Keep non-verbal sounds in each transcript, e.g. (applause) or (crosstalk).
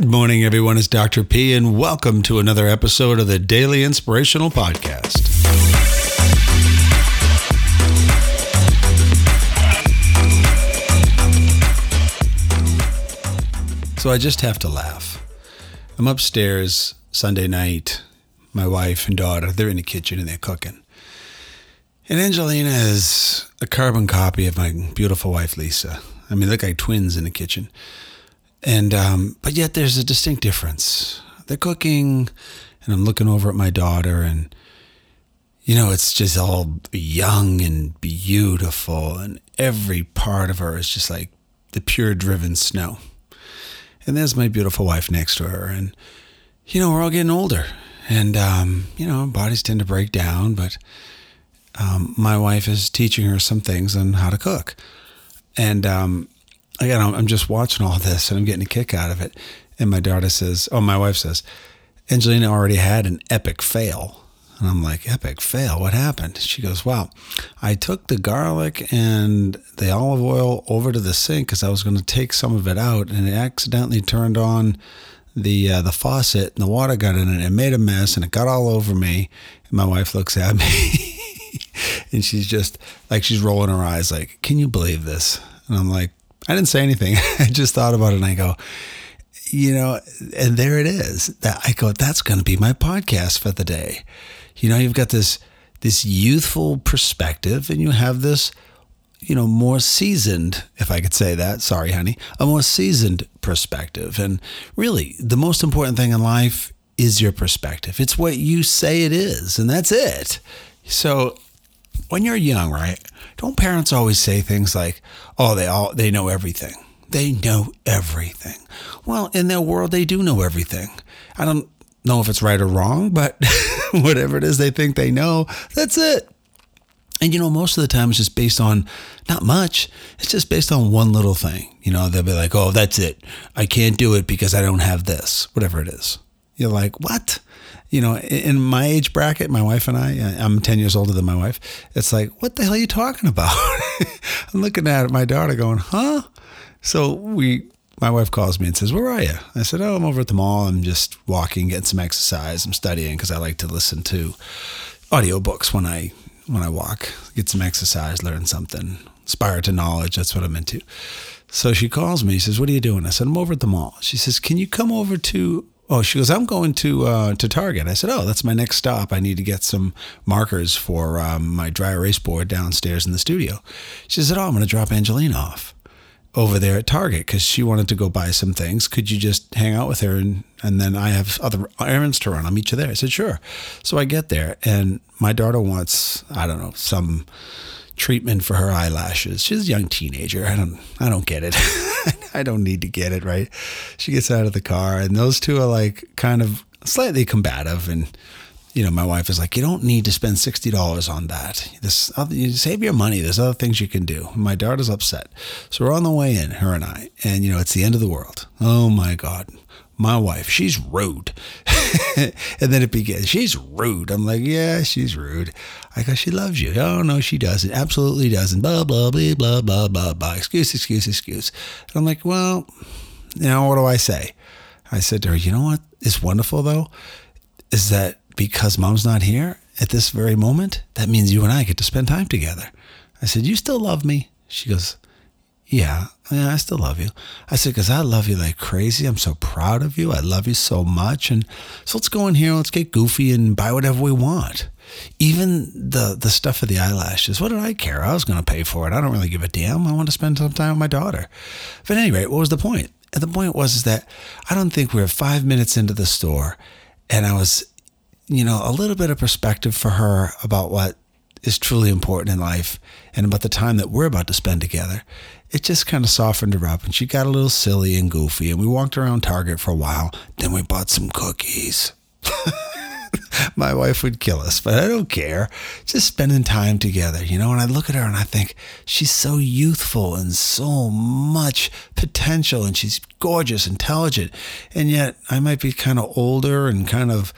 Good morning, everyone. It's Dr. P, and welcome to another episode of the Daily Inspirational Podcast. So I just have to laugh. I'm upstairs Sunday night. My wife and daughter, they're in the kitchen and they're cooking. And Angelina is a carbon copy of my beautiful wife, Lisa. I mean, look like twins in the kitchen. And, um, but yet there's a distinct difference. They're cooking, and I'm looking over at my daughter, and, you know, it's just all young and beautiful, and every part of her is just like the pure driven snow. And there's my beautiful wife next to her, and, you know, we're all getting older, and, um, you know, bodies tend to break down, but, um, my wife is teaching her some things on how to cook. And um, again, I'm just watching all this and I'm getting a kick out of it. And my daughter says, Oh, my wife says, Angelina already had an epic fail. And I'm like, Epic fail? What happened? She goes, Well, I took the garlic and the olive oil over to the sink because I was going to take some of it out and it accidentally turned on the uh, the faucet and the water got in it and made a mess and it got all over me. And my wife looks at me. (laughs) and she's just like she's rolling her eyes like can you believe this and i'm like i didn't say anything. (laughs) I just thought about it and i go you know and there it is that i go that's going to be my podcast for the day. You know you've got this this youthful perspective and you have this you know more seasoned if i could say that sorry honey a more seasoned perspective. And really the most important thing in life is your perspective. It's what you say it is and that's it. So when you're young, right? Don't parents always say things like, "Oh, they all they know everything." They know everything. Well, in their world they do know everything. I don't know if it's right or wrong, but (laughs) whatever it is they think they know, that's it. And you know, most of the time it's just based on not much. It's just based on one little thing. You know, they'll be like, "Oh, that's it. I can't do it because I don't have this." Whatever it is. You're like, "What?" You know, in my age bracket, my wife and I, I'm 10 years older than my wife. It's like, what the hell are you talking about? (laughs) I'm looking at my daughter going, huh? So we, my wife calls me and says, where are you? I said, oh, I'm over at the mall. I'm just walking, getting some exercise. I'm studying because I like to listen to audiobooks when I, when I walk, get some exercise, learn something, inspire to knowledge. That's what I'm into. So she calls me. She says, what are you doing? I said, I'm over at the mall. She says, can you come over to Oh, she goes, I'm going to uh, to Target. I said, Oh, that's my next stop. I need to get some markers for um, my dry erase board downstairs in the studio. She said, Oh, I'm going to drop Angelina off over there at Target because she wanted to go buy some things. Could you just hang out with her and, and then I have other errands to run? I'll meet you there. I said, Sure. So I get there and my daughter wants, I don't know, some treatment for her eyelashes. She's a young teenager. I don't I don't get it. (laughs) I don't need to get it, right? She gets out of the car and those two are like kind of slightly combative and you know, my wife is like, you don't need to spend sixty dollars on that. This other, you save your money. There's other things you can do. My daughter's upset, so we're on the way in, her and I, and you know, it's the end of the world. Oh my God, my wife, she's rude. (laughs) and then it begins, she's rude. I'm like, yeah, she's rude. I go, she loves you. Oh, no, she doesn't. Absolutely doesn't. Blah, blah, blah, blah, blah, blah, blah. Excuse, excuse, excuse. And I'm like, well, know, what do I say? I said to her, you know what is wonderful though? Is that because mom's not here at this very moment, that means you and I get to spend time together. I said, you still love me? She goes, yeah, yeah, I still love you. I said, because I love you like crazy. I'm so proud of you. I love you so much. And so let's go in here, let's get goofy and buy whatever we want. Even the the stuff for the eyelashes. What did I care? I was going to pay for it. I don't really give a damn. I want to spend some time with my daughter. But at any rate, what was the point? And the point was is that I don't think we were five minutes into the store, and I was, you know, a little bit of perspective for her about what is truly important in life and about the time that we're about to spend together it just kind of softened her up and she got a little silly and goofy. And we walked around Target for a while. Then we bought some cookies. (laughs) My wife would kill us, but I don't care. Just spending time together, you know. And I look at her and I think she's so youthful and so much potential, and she's gorgeous, intelligent. And yet I might be kind of older and kind of,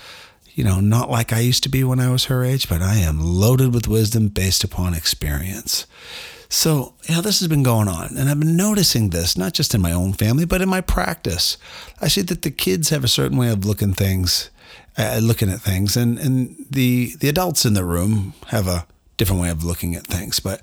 you know, not like I used to be when I was her age, but I am loaded with wisdom based upon experience. So, you know, this has been going on, and I've been noticing this not just in my own family, but in my practice. I see that the kids have a certain way of looking things, uh, looking at things, and and the the adults in the room have a different way of looking at things. But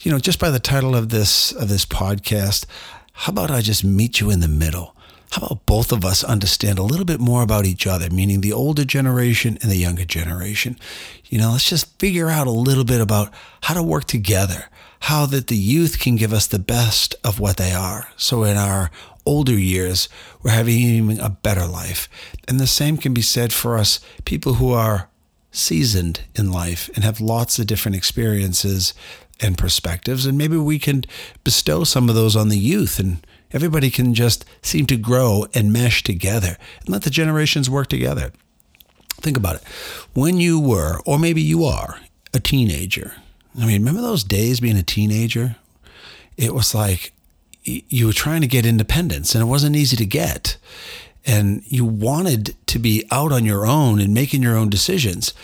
you know, just by the title of this of this podcast, how about I just meet you in the middle? How about both of us understand a little bit more about each other, meaning the older generation and the younger generation? You know, let's just figure out a little bit about how to work together how that the youth can give us the best of what they are. So in our older years, we're having a better life. And the same can be said for us people who are seasoned in life and have lots of different experiences and perspectives. And maybe we can bestow some of those on the youth and everybody can just seem to grow and mesh together and let the generations work together. Think about it. When you were, or maybe you are, a teenager, I mean, remember those days being a teenager? It was like you were trying to get independence and it wasn't easy to get. And you wanted to be out on your own and making your own decisions.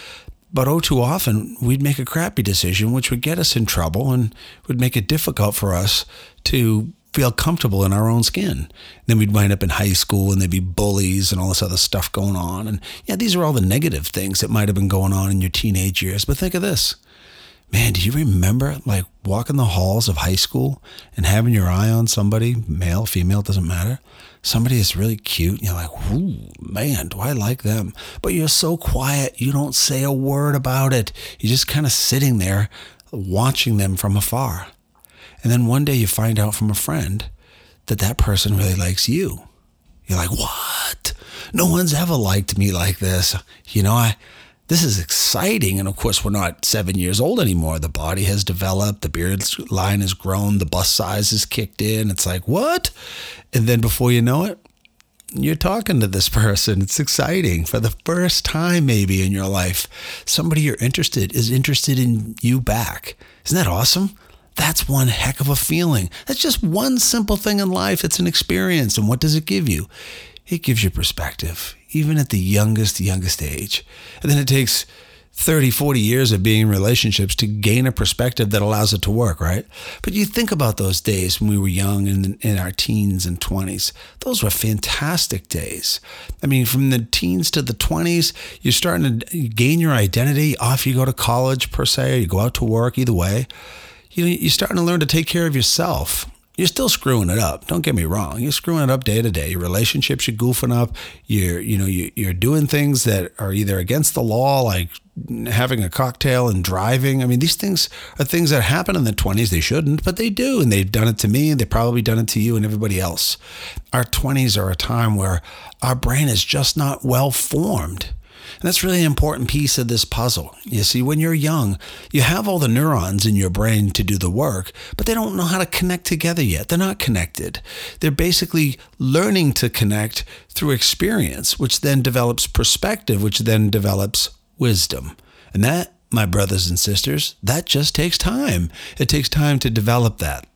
But oh, too often we'd make a crappy decision, which would get us in trouble and would make it difficult for us to feel comfortable in our own skin. Then we'd wind up in high school and there'd be bullies and all this other stuff going on. And yeah, these are all the negative things that might have been going on in your teenage years. But think of this Man, do you remember like walking the halls of high school and having your eye on somebody, male, female, doesn't matter, somebody that's really cute, and you're like, ooh, man, do I like them? But you're so quiet, you don't say a word about it. You're just kind of sitting there watching them from afar. And then one day you find out from a friend that that person really likes you. You're like, what? No one's ever liked me like this. You know, I this is exciting. And of course, we're not seven years old anymore. The body has developed, the beard line has grown, the bust size has kicked in. It's like, what? And then before you know it, you're talking to this (laughs) person. It's exciting for the first time, maybe in your life. Somebody you're interested is interested in you back. Isn't that awesome? That's one heck of a feeling. That's just one simple thing in life. It's an experience. And what does it give you? It gives you perspective even at the youngest, youngest age. And then it takes 30, 40 years of being in relationships to gain a perspective that allows it to work, right? But you think about those days when we were young and in our teens and 20s. Those were fantastic days. I mean, from the teens to the 20s, you're starting to gain your identity. Off you go to college, per se, or you go out to work, either way. You you're starting to learn to take care of yourself you're still screwing it up. Don't get me wrong. You're screwing it up day to day. Your relationships you're goofing up. You're, you know, you, you're doing things that are either against the law, like having a cocktail and driving. I mean, these things are things that happen in the 20s. They shouldn't, but they do. And they've done it to me. And they've probably done it to you and everybody else. Our 20s are a time where our brain is just not well formed. And that's really an important piece of this puzzle. You see, when you're young, you have all the neurons in your brain to do the work, but they don't know how to connect together yet. They're not connected. They're basically learning to connect through experience, which then develops perspective, which then develops wisdom. And that, my brothers and sisters, that just takes time. It takes time to develop that.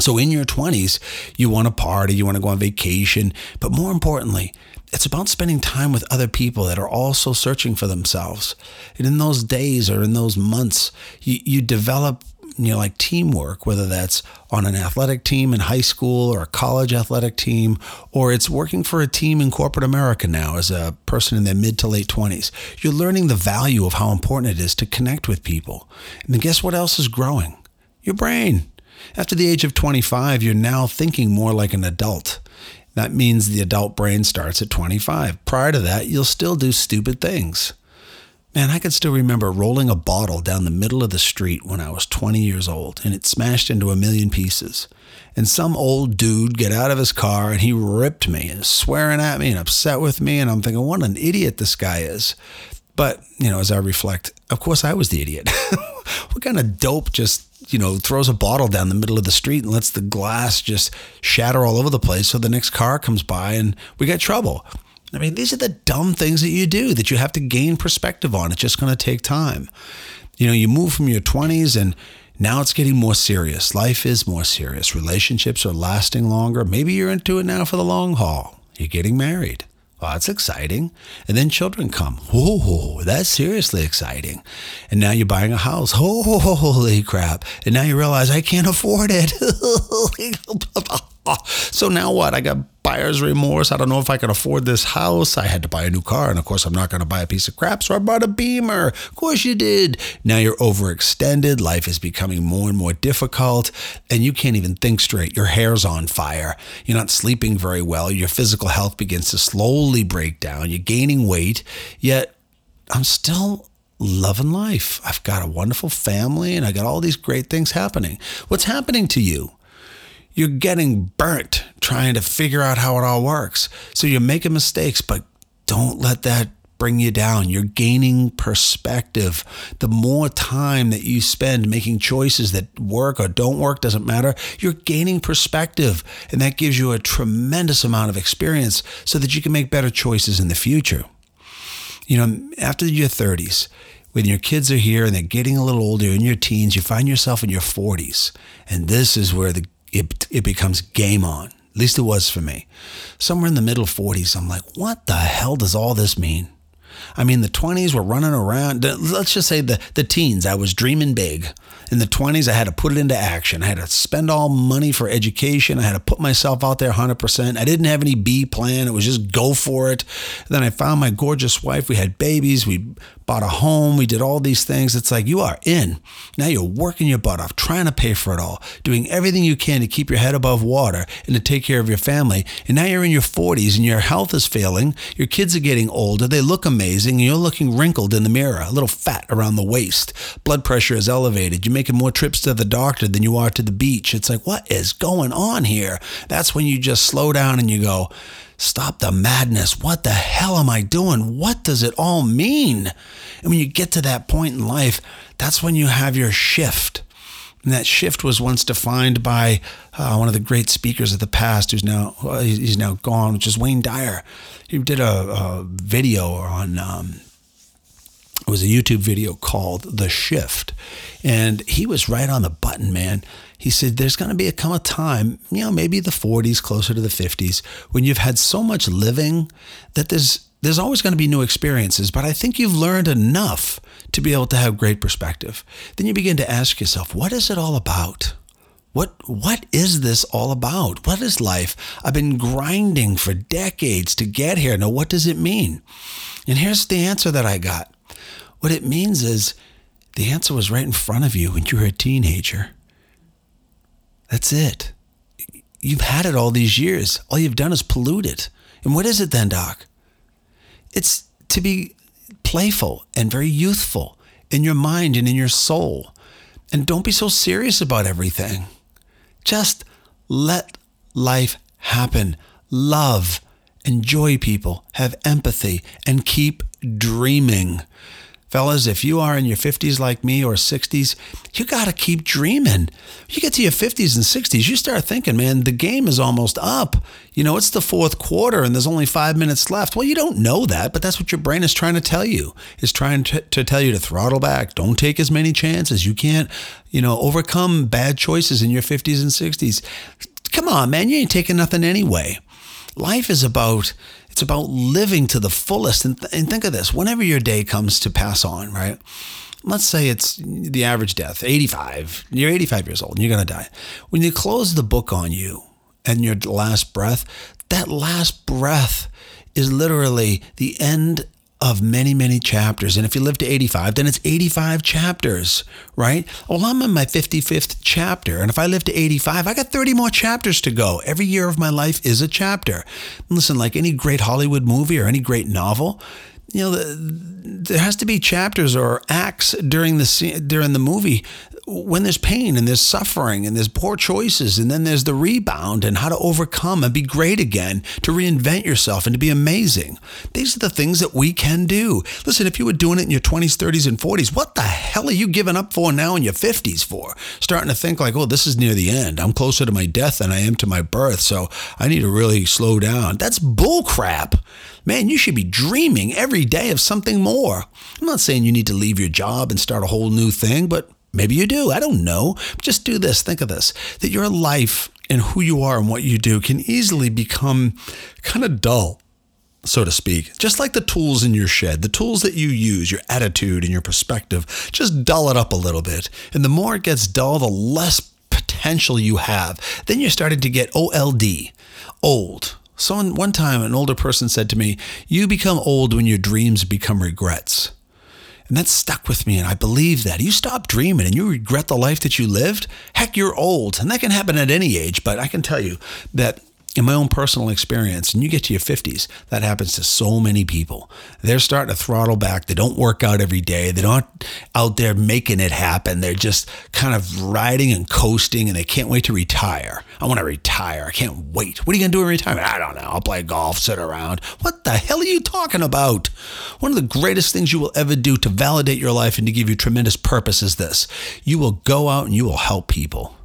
So in your 20s, you want to party, you want to go on vacation, but more importantly, it's about spending time with other people that are also searching for themselves. And in those days or in those months, you, you develop you know like teamwork whether that's on an athletic team in high school or a college athletic team or it's working for a team in corporate america now as a person in their mid to late 20s you're learning the value of how important it is to connect with people. And guess what else is growing? Your brain. After the age of 25 you're now thinking more like an adult that means the adult brain starts at 25. Prior to that, you'll still do stupid things. Man, I can still remember rolling a bottle down the middle of the street when I was 20 years old and it smashed into a million pieces. And some old dude get out of his car and he ripped me and swearing at me and upset with me. And I'm thinking, what an idiot this guy is. But, you know, as I reflect, of course I was the idiot. (laughs) what kind of dope just you know, throws a bottle down the middle of the street and lets the glass just shatter all over the place. So the next car comes by and we get trouble. I mean, these are the dumb things that you do that you have to gain perspective on. It's just going to take time. You know, you move from your 20s and now it's getting more serious. Life is more serious. Relationships are lasting longer. Maybe you're into it now for the long haul. You're getting married. Oh, that's exciting. And then children come. Whoa, that's seriously exciting. And now you're buying a house. Holy crap. And now you realize I can't afford it. (laughs) (laughs) so now what? I got buyer's remorse. I don't know if I can afford this house. I had to buy a new car. And of course, I'm not going to buy a piece of crap. So I bought a Beamer. Of course, you did. Now you're overextended. Life is becoming more and more difficult. And you can't even think straight. Your hair's on fire. You're not sleeping very well. Your physical health begins to slowly break down. You're gaining weight. Yet I'm still loving life. I've got a wonderful family and I got all these great things happening. What's happening to you? You're getting burnt trying to figure out how it all works. So you're making mistakes, but don't let that bring you down. You're gaining perspective. The more time that you spend making choices that work or don't work, doesn't matter, you're gaining perspective. And that gives you a tremendous amount of experience so that you can make better choices in the future. You know, after your 30s, when your kids are here and they're getting a little older in your teens, you find yourself in your 40s. And this is where the it, it becomes game on. At least it was for me. Somewhere in the middle 40s, I'm like, what the hell does all this mean? I mean, the 20s were running around. Let's just say the, the teens, I was dreaming big. In the 20s, I had to put it into action. I had to spend all money for education. I had to put myself out there 100%. I didn't have any B plan. It was just go for it. Then I found my gorgeous wife. We had babies. We bought a home, we did all these things. It's like you are in. Now you're working your butt off, trying to pay for it all, doing everything you can to keep your head above water and to take care of your family. And now you're in your 40s and your health is failing. Your kids are getting older. They look amazing. And you're looking wrinkled in the mirror, a little fat around the waist. Blood pressure is elevated. You're making more trips to the doctor than you are to the beach. It's like, what is going on here? That's when you just slow down and you go, Stop the madness. What the hell am I doing? What does it all mean? And when you get to that point in life, that's when you have your shift. And that shift was once defined by uh, one of the great speakers of the past, who's now well, he's now gone, which is Wayne Dyer. He did a, a video on um, it was a YouTube video called The Shift. And he was right on the button, man. He said, There's going to be a come a time, you know, maybe the 40s, closer to the 50s, when you've had so much living that there's there's always going to be new experiences, but I think you've learned enough to be able to have great perspective. Then you begin to ask yourself, what is it all about? What what is this all about? What is life? I've been grinding for decades to get here. Now what does it mean? And here's the answer that I got. What it means is the answer was right in front of you when you were a teenager. That's it. You've had it all these years. All you've done is pollute it. And what is it then, Doc? It's to be playful and very youthful in your mind and in your soul. And don't be so serious about everything. Just let life happen. Love, enjoy people, have empathy, and keep dreaming. Fellas, if you are in your 50s like me or 60s, you got to keep dreaming. You get to your 50s and 60s, you start thinking, man, the game is almost up. You know, it's the fourth quarter and there's only five minutes left. Well, you don't know that, but that's what your brain is trying to tell you. Is trying to, to tell you to throttle back. Don't take as many chances. You can't, you know, overcome bad choices in your 50s and 60s. Come on, man, you ain't taking nothing anyway. Life is about it's about living to the fullest. And, th- and think of this whenever your day comes to pass on, right? Let's say it's the average death, 85. You're 85 years old and you're going to die. When you close the book on you and your last breath, that last breath is literally the end of many, many chapters. And if you live to 85, then it's 85 chapters, right? Well, I'm in my 55th chapter. And if I live to 85, I got 30 more chapters to go. Every year of my life is a chapter. Listen, like any great Hollywood movie or any great novel, you know, the, there has to be chapters or acts during the during the movie when there's pain and there's suffering and there's poor choices and then there's the rebound and how to overcome and be great again to reinvent yourself and to be amazing. These are the things that we can do. Listen if you were doing it in your 20s 30s and 40s what the hell are you giving up for now in your 50s for? Starting to think like oh this is near the end. I'm closer to my death than i am to my birth. So i need to really slow down. That's bull crap man you should be dreaming every day of something more i'm not saying you need to leave your job and start a whole new thing but Maybe you do. I don't know. Just do this. Think of this that your life and who you are and what you do can easily become kind of dull. so to speak. Just like the tools in your shed, the tools that you use, your attitude and your perspective, just dull it up a little bit. And the more it gets dull, the less potential you have. Then you're starting to get OLD, old. Someone one time an older person said to me, "You become old when your dreams become regrets." And that stuck with me, and I believe that. You stop dreaming and you regret the life that you lived, heck, you're old. And that can happen at any age, but I can tell you that in my own personal experience, and you get to your 50s, that happens to so many people. They're starting to throttle back. They don't work out every day. They're not out there making it happen. They're just kind of riding and coasting, and they can't wait to retire. I want to retire. I can't wait. What are you going to do in retirement? I don't know. I'll play golf, sit around. What the hell are you talking about? One of the greatest things you will ever do to validate your life and to give you tremendous purpose is this you will go out and you will help people.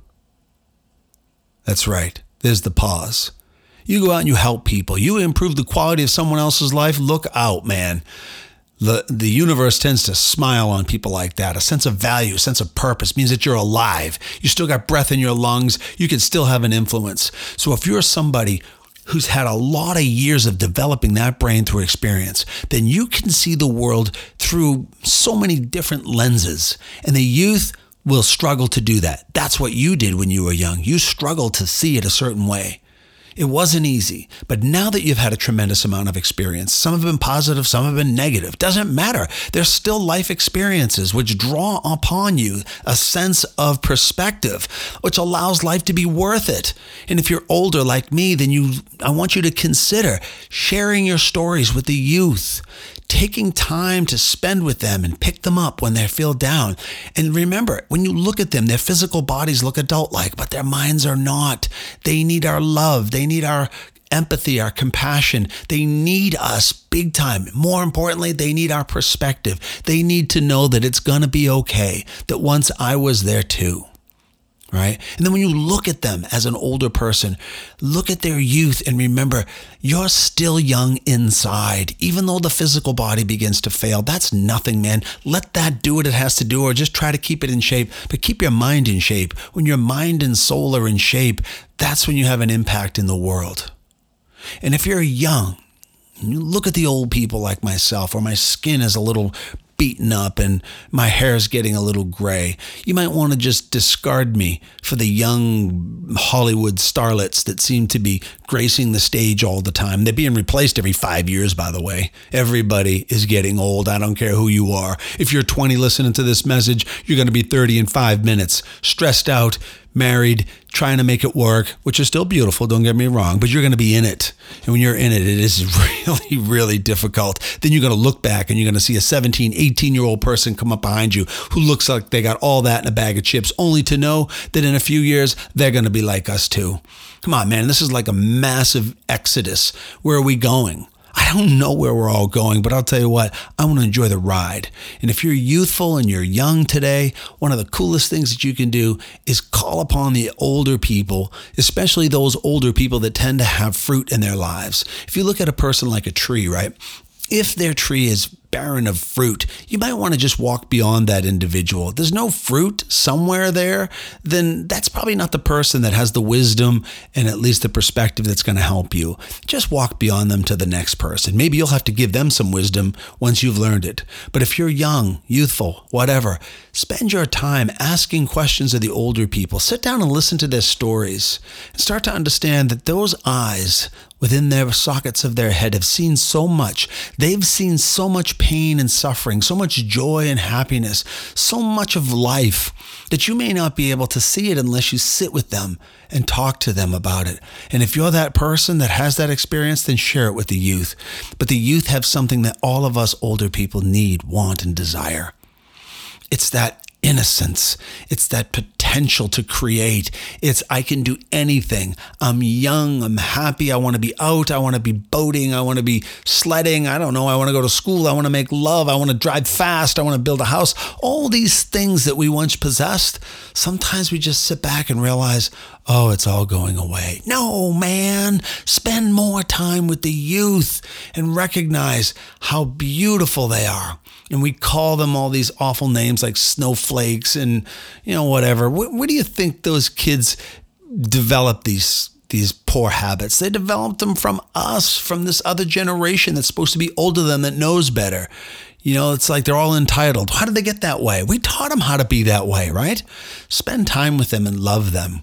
That's right. There's the pause. You go out and you help people. You improve the quality of someone else's life. Look out, man. The, the universe tends to smile on people like that. A sense of value, a sense of purpose means that you're alive. You still got breath in your lungs. You can still have an influence. So if you're somebody who's had a lot of years of developing that brain through experience, then you can see the world through so many different lenses. And the youth will struggle to do that. That's what you did when you were young. You struggled to see it a certain way. It wasn't easy, but now that you've had a tremendous amount of experience, some have been positive, some have been negative, doesn't matter. There's still life experiences which draw upon you a sense of perspective, which allows life to be worth it. And if you're older like me, then you I want you to consider sharing your stories with the youth taking time to spend with them and pick them up when they feel down. And remember, when you look at them, their physical bodies look adult like, but their minds are not. They need our love, they need our empathy, our compassion. They need us big time. More importantly, they need our perspective. They need to know that it's going to be okay, that once I was there too right? And then when you look at them as an older person, look at their youth and remember you're still young inside. Even though the physical body begins to fail, that's nothing, man. Let that do what it has to do or just try to keep it in shape, but keep your mind in shape. When your mind and soul are in shape, that's when you have an impact in the world. And if you're young, you look at the old people like myself, or my skin is a little beaten up and my hair is getting a little gray. You might want to just discard me for the young Hollywood starlets that seem to be gracing the stage all the time. They're being replaced every five years, by the way. Everybody is getting old. I don't care who you are. If you're 20 listening to this message, you're going to be 30 in five minutes, stressed out, married, trying to make it work, which is still beautiful, don't get me wrong, but you're going to be in it. And when you're in it, it is (laughs) really, really difficult. Then you're going to look back and you're going to see a 17, 18 year old person come up behind you who looks like they got all that in a bag of chips, only to know that in a few years, they're going to be like us too. Come on, man. This is like a massive exodus. Where are we going? I don't know where we're all going, but I'll tell you what, I want to enjoy the ride. And if you're youthful and you're young today, one of the coolest things that you can do is call upon the older people, especially those older people that tend to have fruit in their lives. If you look at a person like a tree, right? If their tree is barren of fruit, you might want to just walk beyond that individual. There's no fruit somewhere there, then that's probably not the person that has the wisdom and at least the perspective that's going to help you. Just walk beyond them to the next person. Maybe you'll have to give them some wisdom once you've learned it. But if you're young, youthful, whatever, spend your time asking questions of the older people. Sit down and listen to their stories and start to understand that those eyes within their sockets of their head have seen so much. They've seen so much pain and suffering, so much joy and happiness, so much of life that you may not be able to see it unless you sit with them and talk to them about it. And if you're that person that has that experience, then share it with the youth. But the youth have something that all of us older people need, want, and desire. It's that innocence. It's that potential to create. It's I can do anything. I'm young. I'm happy. I want to be out. I want to be boating. I want to be sledding. I don't know. I want to go to school. I want to make love. I want to drive fast. I want to build a house. All these things that we once possessed, sometimes we just sit back and realize, oh, it's all going away. No, man. Spend more time with the youth and recognize how beautiful they are and we call them all these awful names like and you know whatever. What, do you think those kids develop these these poor habits. They developed them from us, from this other generation that's supposed to be older than that knows better. You know, it's like they're all entitled. How did they get that way? We taught them how to be that way, right? Spend time with them and love them.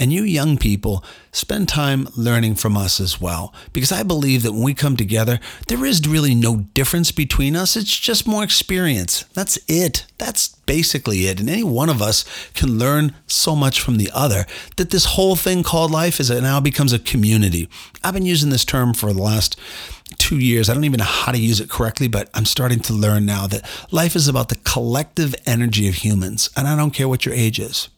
And you young people, spend time learning from us as well. Because I believe that when we come together, there is really no difference between us. It's just more experience. That's it. That's basically it. And any one of us can learn so much from the other that this whole thing called life is it now becomes a community. I've been using this term for the last two years. I don't even know how to use it correctly, but I'm starting to learn now that life is about the collective energy of humans. And I don't care what your age is.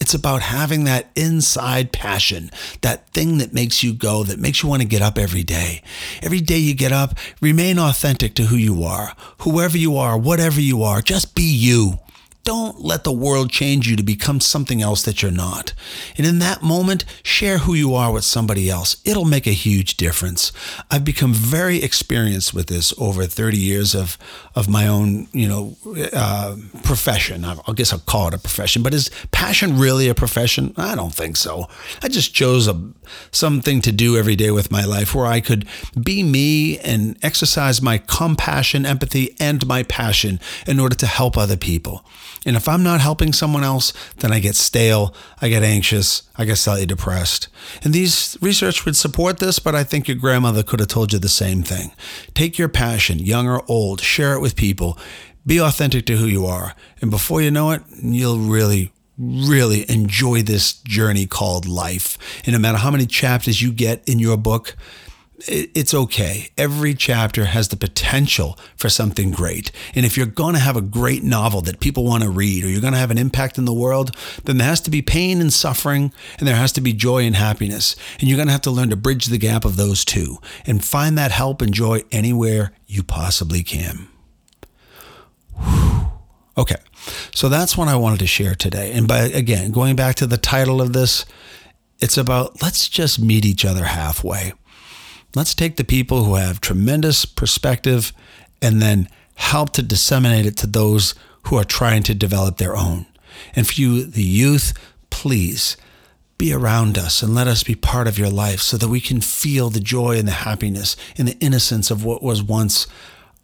It's about having that inside passion, that thing that makes you go, that makes you want to get up every day. Every day you get up, remain authentic to who you are. Whoever you are, whatever you are, just be you. Don't let the world change you to become something else that you're not. And in that moment, share who you are with somebody else. It'll make a huge difference. I've become very experienced with this over 30 years of, of my own, you know, uh, profession. I guess I'll call it a profession, but is passion really a profession? I don't think so. I just chose a, something to do every day with my life where I could be me and exercise my compassion, empathy, and my passion in order to help other people. And if I'm not helping someone else, then I get stale, I get anxious, I get slightly depressed. And these research would support this, but I think your grandmother could have told you the same thing. Take your passion, young or old, share it with people. Be authentic to who you are. And before you know it, you'll really, really enjoy this journey called life. And no matter how many chapters you get in your book, it's okay. Every chapter has the potential for something great. And if you're going to have a great novel that people want to read or you're going to have an impact in the world, then there has to be pain and suffering and there has to be joy and happiness. And you're going to have to learn to bridge the gap of those two and find that help and joy anywhere you possibly can. Okay. So that's what I wanted to share today. And by again, going back to the title of this, it's about let's just meet each other halfway. Let's take the people who have tremendous perspective and then help to disseminate it to those who are trying to develop their own. And for you, the youth, please be around us and let us be part of your life so that we can feel the joy and the happiness and the innocence of what was once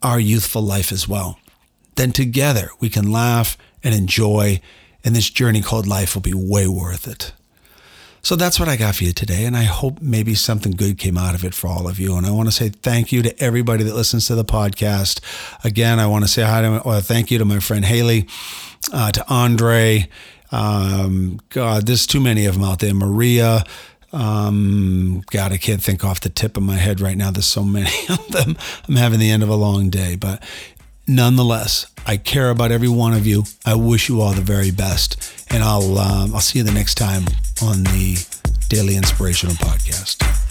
our youthful life as well. Then together we can laugh and enjoy, and this journey called life will be way worth it. So that's what I got for you today. And I hope maybe something good came out of it for all of you. And I want to say thank you to everybody that listens to the podcast. Again, I want to say hi to, or thank you to my friend Haley, uh, to Andre. Um, God, there's too many of them out there. Maria. Um, God, I can't think off the tip of my head right now. There's so many (laughs) of them. I'm having the end of a long day, but nonetheless, I care about every one of you. I wish you all the very best, and I'll um, I'll see you the next time on the Daily Inspirational Podcast.